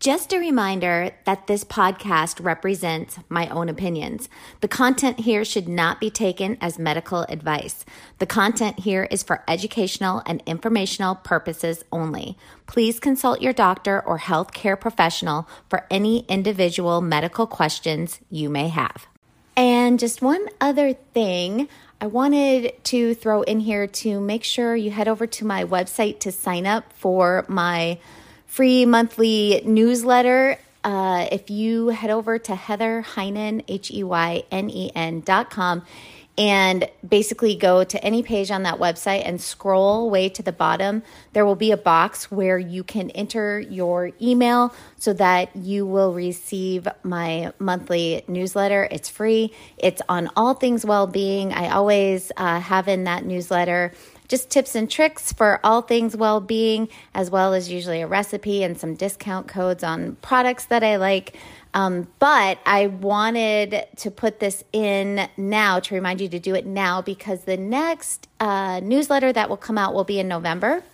Just a reminder that this podcast represents my own opinions. The content here should not be taken as medical advice. The content here is for educational and informational purposes only. Please consult your doctor or healthcare professional for any individual medical questions you may have. And just one other thing. I wanted to throw in here to make sure you head over to my website to sign up for my free monthly newsletter. Uh, if you head over to Heather Heynen, H E Y N E N dot com, and basically go to any page on that website and scroll way to the bottom, there will be a box where you can enter your email so that you will receive my monthly newsletter. It's free, it's on all things well being. I always uh, have in that newsletter just tips and tricks for all things well being, as well as usually a recipe and some discount codes on products that I like. Um, but I wanted to put this in now to remind you to do it now because the next uh, newsletter that will come out will be in November.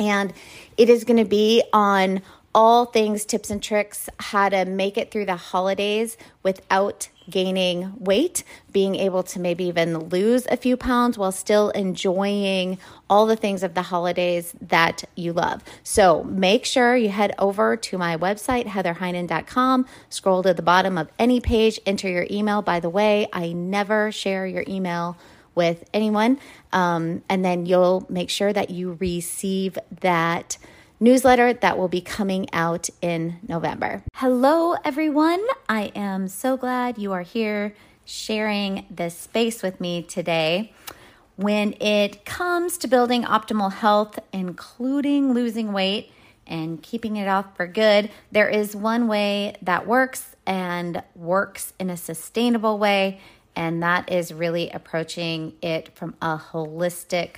And it is going to be on all things tips and tricks how to make it through the holidays without gaining weight, being able to maybe even lose a few pounds while still enjoying all the things of the holidays that you love. So make sure you head over to my website, heatherheynen.com, scroll to the bottom of any page, enter your email. By the way, I never share your email with anyone. Um, and then you'll make sure that you receive that newsletter that will be coming out in November. Hello, everyone. I am so glad you are here sharing this space with me today. When it comes to building optimal health, including losing weight and keeping it off for good, there is one way that works and works in a sustainable way, and that is really approaching it from a holistic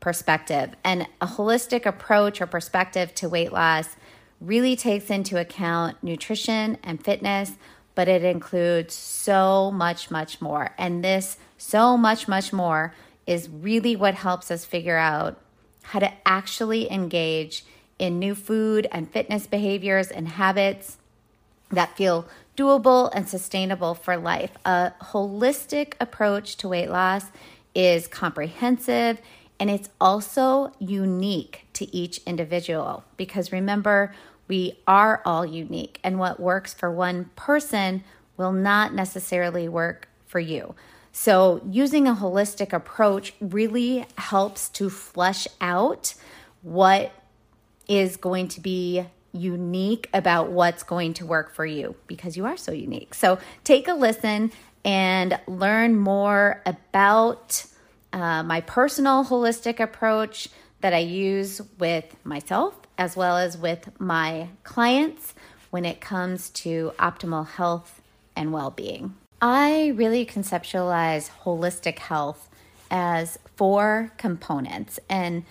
perspective. And a holistic approach or perspective to weight loss really takes into account nutrition and fitness, but it includes so much, much more. And this so much, much more is really what helps us figure out how to actually engage in new food and fitness behaviors and habits that feel doable and sustainable for life. A holistic approach to weight loss is comprehensive and it's also unique to each individual because remember, we are all unique, and what works for one person will not necessarily work for you. So, using a holistic approach really helps to flesh out what is going to be unique about what's going to work for you because you are so unique. So, take a listen and learn more about uh, my personal holistic approach that I use with myself as well as with my clients when it comes to optimal health and well being. I really conceptualize holistic health as four components, and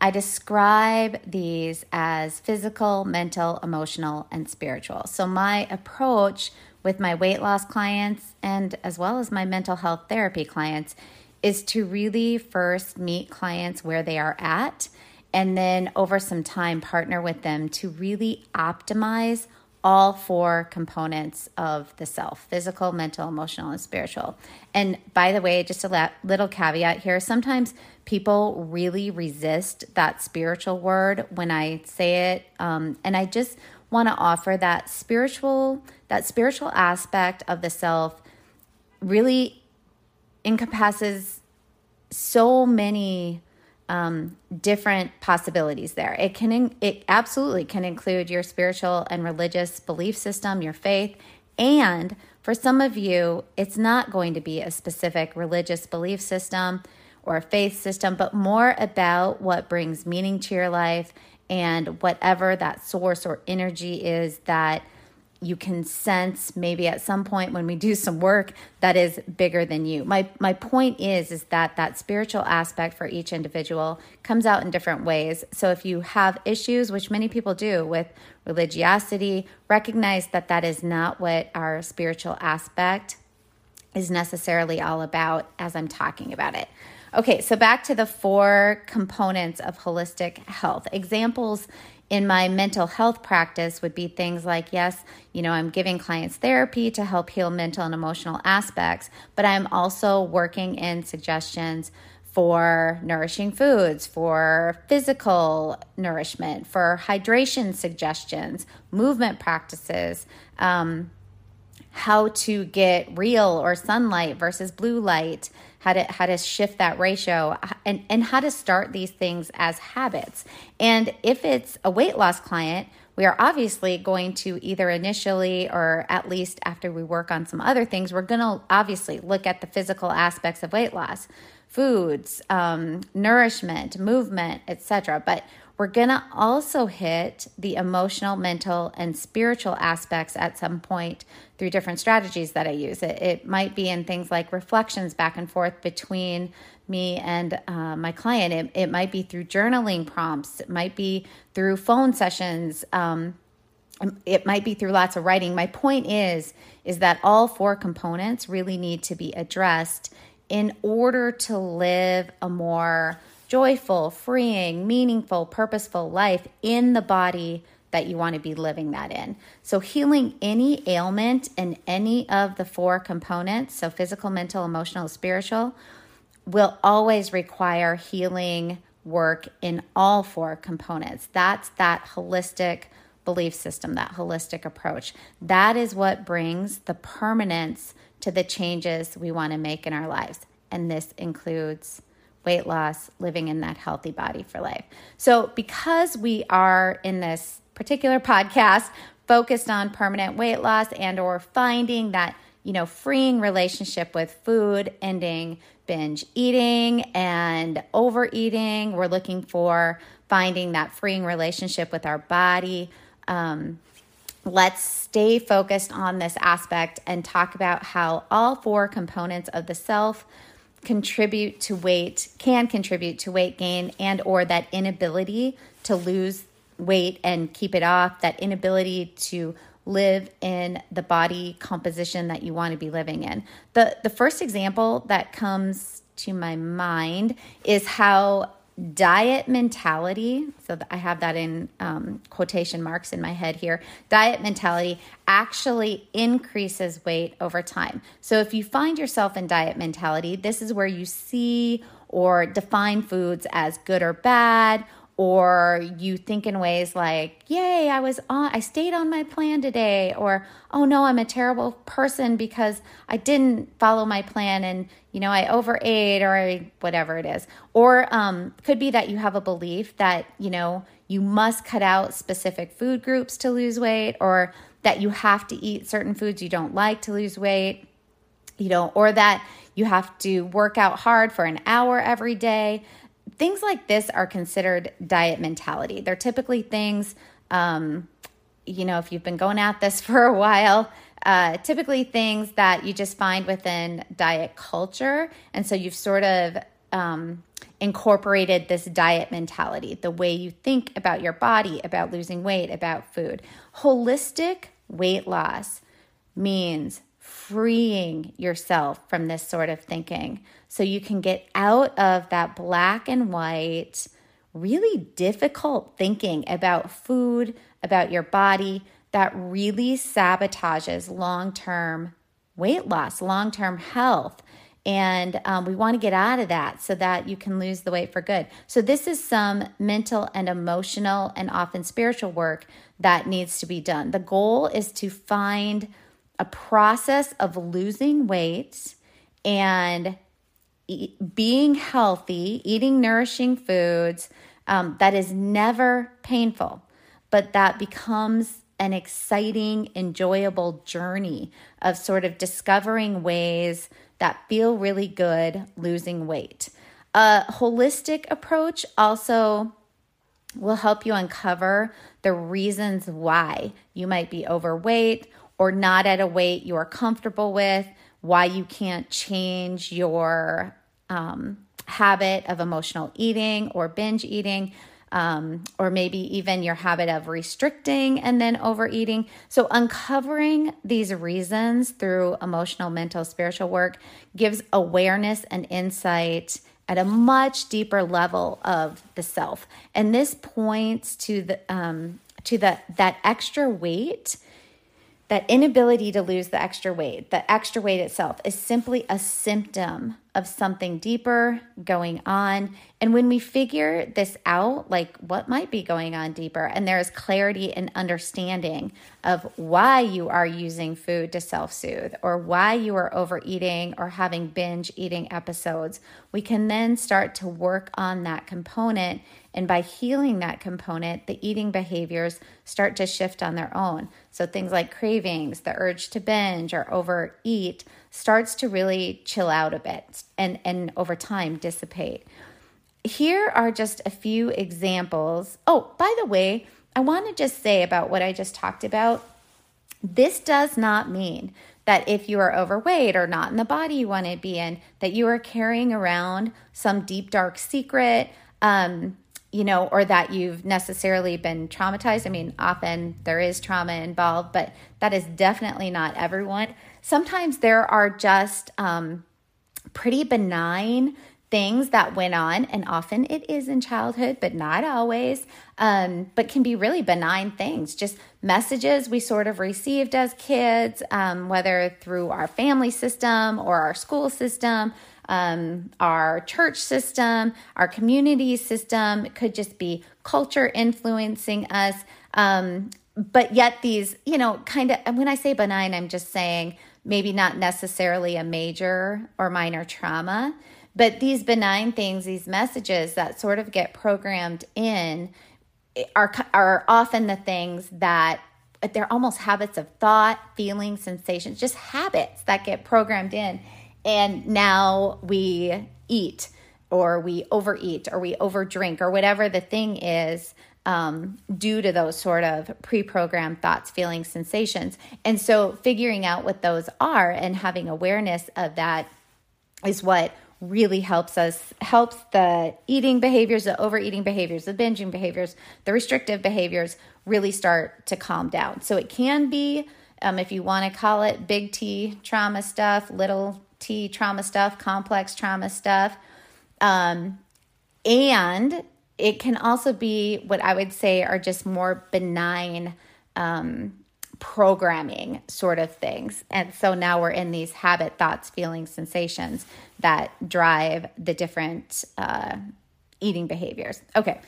I describe these as physical, mental, emotional, and spiritual. So, my approach with my weight loss clients and as well as my mental health therapy clients is to really first meet clients where they are at and then over some time partner with them to really optimize all four components of the self physical, mental, emotional, and spiritual. And by the way, just a little caveat here sometimes people really resist that spiritual word when I say it. Um, and I just want to offer that spiritual that spiritual aspect of the self really encompasses so many um, different possibilities there. It can, in, it absolutely can include your spiritual and religious belief system, your faith, and for some of you, it's not going to be a specific religious belief system or faith system, but more about what brings meaning to your life and whatever that source or energy is that you can sense maybe at some point when we do some work that is bigger than you. My my point is is that that spiritual aspect for each individual comes out in different ways. So if you have issues which many people do with religiosity, recognize that that is not what our spiritual aspect is necessarily all about as I'm talking about it. Okay, so back to the four components of holistic health. Examples in my mental health practice would be things like yes, you know, I'm giving clients therapy to help heal mental and emotional aspects, but I'm also working in suggestions for nourishing foods, for physical nourishment, for hydration suggestions, movement practices. Um, how to get real or sunlight versus blue light, how to how to shift that ratio and and how to start these things as habits. And if it's a weight loss client, we are obviously going to either initially or at least after we work on some other things, we're going to obviously look at the physical aspects of weight loss, foods, um, nourishment, movement, etc. But we're going to also hit the emotional, mental, and spiritual aspects at some point through different strategies that I use. It, it might be in things like reflections back and forth between me and uh, my client. It, it might be through journaling prompts. It might be through phone sessions. Um, it might be through lots of writing. My point is is that all four components really need to be addressed in order to live a more joyful, freeing, meaningful, purposeful life in the body that you want to be living that in. So, healing any ailment in any of the four components so, physical, mental, emotional, spiritual will always require healing work in all four components. That's that holistic belief system, that holistic approach. That is what brings the permanence to the changes we want to make in our lives. And this includes weight loss, living in that healthy body for life. So, because we are in this particular podcast focused on permanent weight loss and or finding that, you know, freeing relationship with food, ending binge eating and overeating, we're looking for finding that freeing relationship with our body. Um, let's stay focused on this aspect and talk about how all four components of the self contribute to weight can contribute to weight gain and or that inability to lose weight and keep it off that inability to live in the body composition that you want to be living in. The the first example that comes to my mind is how diet mentality so i have that in um, quotation marks in my head here. Diet mentality actually increases weight over time. So if you find yourself in diet mentality this is where you see or define foods as good or bad or you think in ways like yay i was on i stayed on my plan today or oh no i'm a terrible person because i didn't follow my plan and you know i overate or I, whatever it is. Or um, could be that you have a belief that you know you must cut out specific food groups to lose weight or that you have to eat certain foods you don't like to lose weight you know or that you have to work out hard for an hour every day things like this are considered diet mentality. They're typically things, um, you know, if you've been going at this for a while, uh, typically things that you just find within diet culture. And so you've sort of um, incorporated this diet mentality, the way you think about your body, about losing weight, about food. Holistic weight loss means freeing yourself from this sort of thinking so you can get out of that black and white, really difficult thinking about food, about your body that really sabotages long term weight loss, long term health. And um, we want to get out of that so that you can lose the weight for good. So, this is some mental and emotional and often spiritual work that needs to be done. The goal is to find a process of losing weight and being healthy, eating nourishing foods um, that is never painful, but that becomes an exciting, enjoyable journey of sort of discovering ways that feel really good losing weight. A holistic approach also will help you uncover the reasons why you might be overweight or not at a weight you are comfortable with, why you can't change your um, habit of emotional eating or binge eating, um, or maybe even your habit of restricting and then overeating. So, uncovering these reasons through emotional, mental, spiritual work gives awareness and insight at a much deeper level of the self. And this points to the um, to the that extra weight that inability to lose the extra weight, the extra weight itself, is simply a symptom of something deeper going on. And when we figure this out, like what might be going on deeper, and there is clarity and understanding of why you are using food to self soothe or why you are overeating or having binge eating episodes, we can then start to work on that component and by healing that component, the eating behaviors start to shift on their own. So things like cravings, the urge to binge or overeat starts to really chill out a bit and, and over time dissipate. Here are just a few examples. Oh, by the way, I want to just say about what I just talked about. This does not mean that if you are overweight or not in the body you want to be in, that you are carrying around some deep, dark secret. Um, you know, or that you've necessarily been traumatized. I mean, often there is trauma involved, but that is definitely not everyone. Sometimes there are just um, pretty benign things that went on, and often it is in childhood, but not always, um, but can be really benign things, just messages we sort of received as kids, um, whether through our family system or our school system um, our church system, our community system. It could just be culture influencing us. Um, but yet, these, you know, kind of, when I say benign, I'm just saying maybe not necessarily a major or minor trauma, but these benign things, these messages that sort of get programmed in are, are often the things that they're almost habits of thought, feeling, sensations, just habits that get programmed in. And now we eat or we overeat or we overdrink or whatever the thing is um, due to those sort of pre-programmed thoughts feelings sensations. And so figuring out what those are and having awareness of that is what really helps us helps the eating behaviors the overeating behaviors the binging behaviors the restrictive behaviors really start to calm down so it can be um, if you want to call it big t trauma stuff little T trauma stuff, complex trauma stuff. Um, and it can also be what I would say are just more benign um, programming sort of things. And so now we're in these habit, thoughts, feelings, sensations that drive the different uh, eating behaviors. Okay.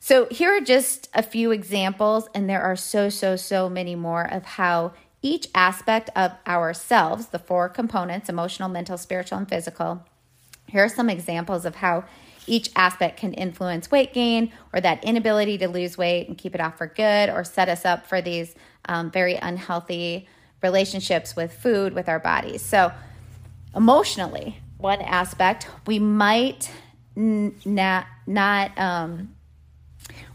So here are just a few examples, and there are so, so, so many more of how each aspect of ourselves, the four components emotional, mental, spiritual, and physical. Here are some examples of how each aspect can influence weight gain or that inability to lose weight and keep it off for good or set us up for these um, very unhealthy relationships with food, with our bodies. So, emotionally, one aspect, we might not, not um,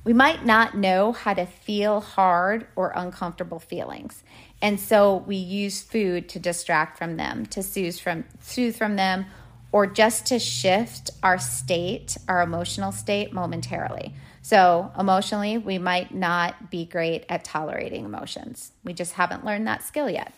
we might not know how to feel hard or uncomfortable feelings. And so we use food to distract from them, to soothe from soothe from them, or just to shift our state, our emotional state momentarily. So, emotionally, we might not be great at tolerating emotions. We just haven't learned that skill yet.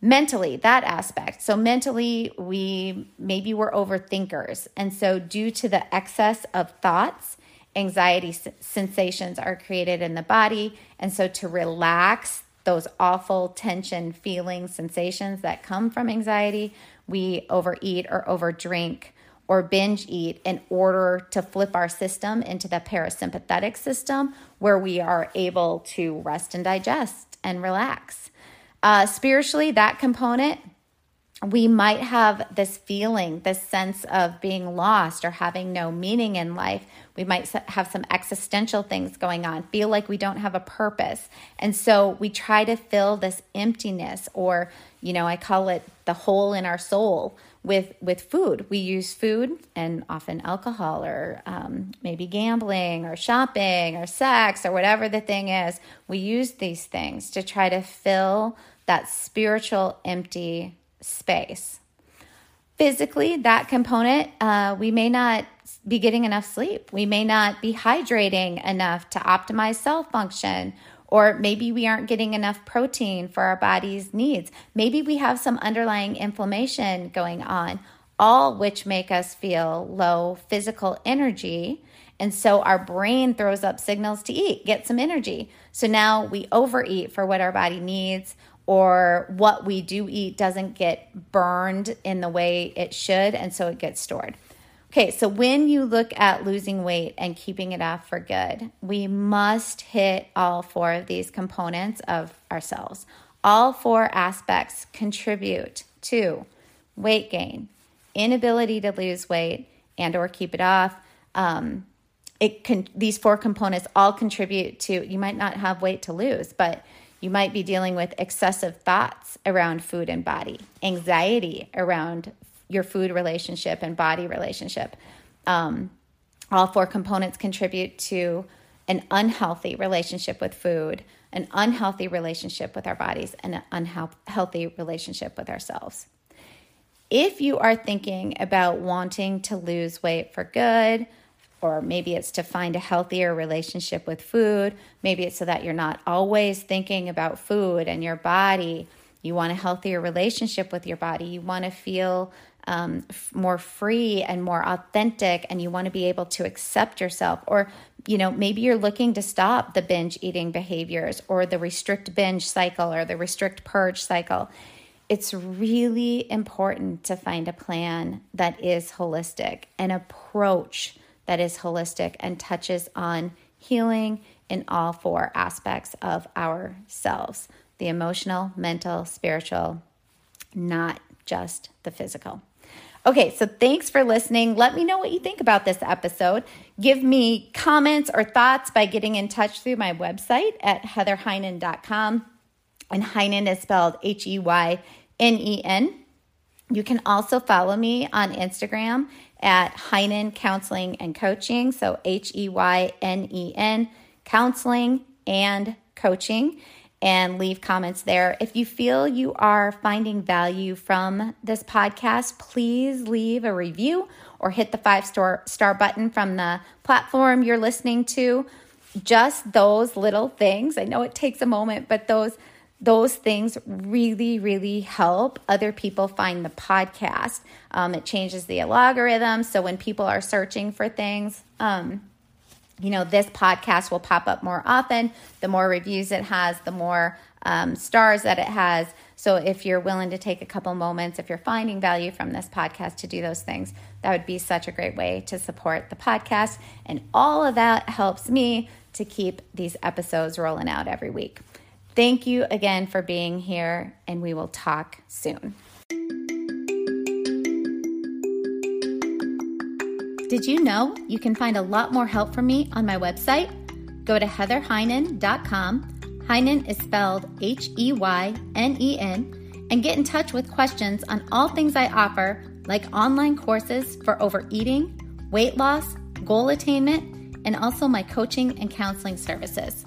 Mentally, that aspect. So, mentally, we maybe we're overthinkers. And so, due to the excess of thoughts, anxiety sensations are created in the body. And so, to relax those awful tension feelings, sensations that come from anxiety, we overeat or overdrink or binge eat in order to flip our system into the parasympathetic system where we are able to rest and digest and relax. Uh, spiritually, that component, we might have this feeling, this sense of being lost or having no meaning in life. We might have some existential things going on, feel like we don't have a purpose. And so we try to fill this emptiness, or, you know, I call it the hole in our soul with with food. We use food and often alcohol or um, maybe gambling or shopping or sex or whatever the thing is. We use these things to try to fill that spiritual empty space. Physically, that component, uh, we may not be getting enough sleep. We may not be hydrating enough to optimize cell function or maybe we aren't getting enough protein for our body's needs. Maybe we have some underlying inflammation going on, all which make us feel low physical energy. And so our brain throws up signals to eat, get some energy. So now we overeat for what our body needs, or what we do eat doesn't get burned in the way it should, and so it gets stored. Okay, so when you look at losing weight and keeping it off for good, we must hit all four of these components of ourselves. All four aspects contribute to weight gain, inability to lose weight and or keep it off. Um, it can these four components all contribute to you might not have weight to lose, but you might be dealing with excessive thoughts around food and body, anxiety around your food relationship and body relationship. Um, all four components contribute to an unhealthy relationship with food, an unhealthy relationship with our bodies, and an unhealthy relationship with ourselves. If you are thinking about wanting to lose weight for good, or maybe it's to find a healthier relationship with food, maybe it's so that you're not always thinking about food and your body. You want a healthier relationship with your body. You want to feel um, f- more free and more authentic and you want to be able to accept yourself or you know maybe you're looking to stop the binge eating behaviors or the restrict binge cycle or the restrict purge cycle it's really important to find a plan that is holistic an approach that is holistic and touches on healing in all four aspects of ourselves the emotional mental spiritual not just the physical Okay, so thanks for listening. Let me know what you think about this episode. Give me comments or thoughts by getting in touch through my website at heatherheynen.com. And Heynen is spelled H E Y N E N. You can also follow me on Instagram at Heynen Counseling and Coaching. So H E Y N E N, counseling and coaching and leave comments there. If you feel you are finding value from this podcast, please leave a review or hit the five star, star button from the platform you're listening to. Just those little things. I know it takes a moment, but those those things really, really help other people find the podcast. Um, it changes the algorithm. So when people are searching for things, um, you know, this podcast will pop up more often. The more reviews it has, the more um, stars that it has. So if you're willing to take a couple moments, if you're finding value from this podcast to do those things, that would be such a great way to support the podcast. And all of that helps me to keep these episodes rolling out every week. Thank you again for being here, and we will talk soon. Did you know you can find a lot more help from me on my website? Go to heatherheynen.com. Heynen is spelled H E Y N E N, and get in touch with questions on all things I offer, like online courses for overeating, weight loss, goal attainment, and also my coaching and counseling services.